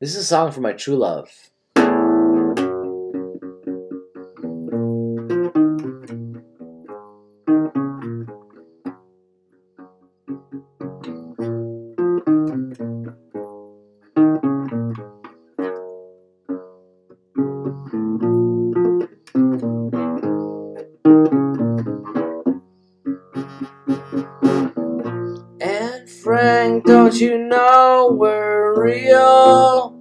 This is a song for my true love. Frank, don't you know we're real?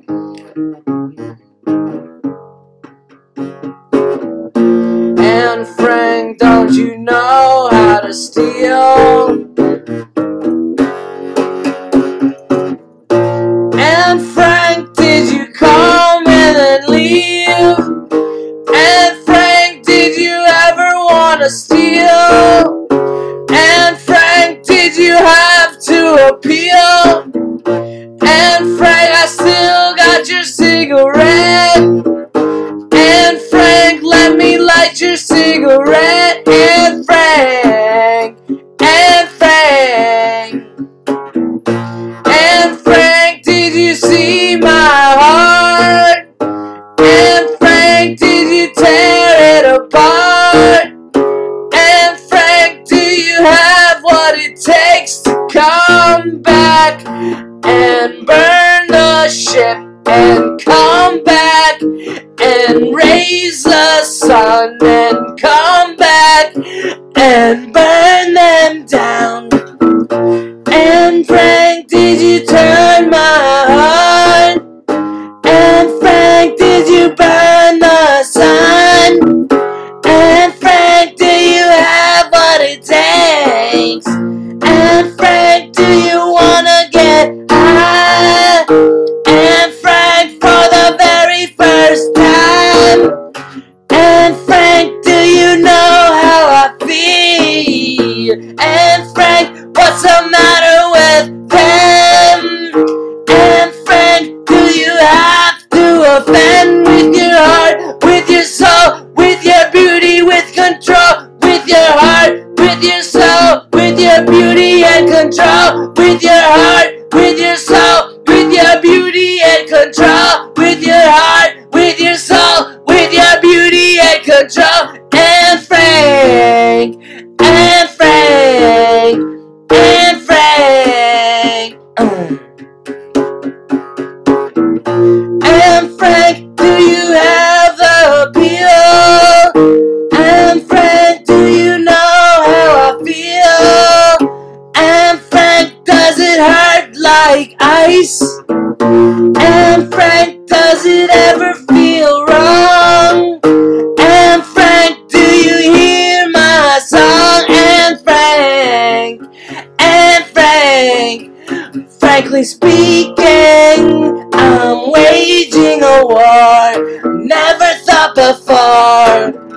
And Frank, don't you know how to steal? And Frank, did you come and then leave? And Frank, did you ever want to steal? Light your cigarette. And Frank, and Frank, and Frank, did you see my heart? And Frank, did you tear it apart? And Frank, do you have what it takes to come back and burn the ship and come sun and come back and burn them down? And Frank, Frank, what's the matter with them? And Frank, do you have to offend with your heart, with your soul, with your beauty, with control, with your heart, with your soul, with your beauty and control, with your heart, with your soul, with your beauty and control, like ice? And Frank, does it ever feel wrong? And Frank, do you hear my song? And Frank, and Frank, frankly speaking, I'm waging a war never thought before.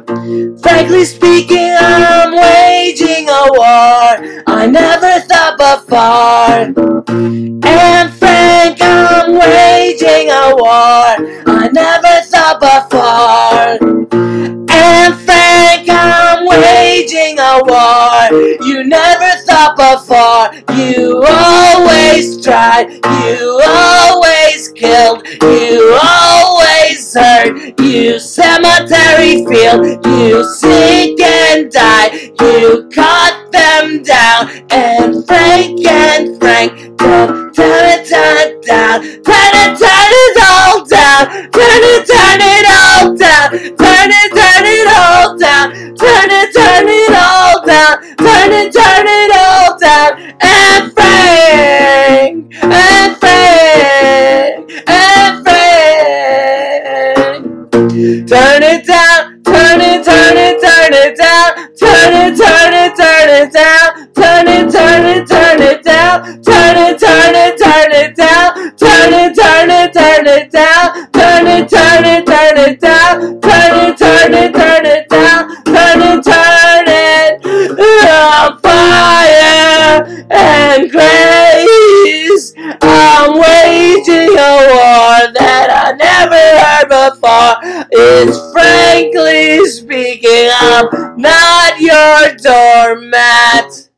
Frankly speaking, I'm waging a war I never thought before. You never thought before. You always tried, you always killed, you always hurt. You cemetery field, you seek and die, you cut them down. And Frank and Frank, turn, turn it, turn it down, turn it, turn it all down, turn it, turn it all down, it, down, turn it, turn it, turn it down, turn it, turn it, turn it down, turn it, turn it, turn it down, turn it, turn it, turn it down, turn it, turn it, turn it down, turn it, turn it, turn it down, turn it, turn it fire and grace. Before. It's frankly speaking, I'm not your doormat.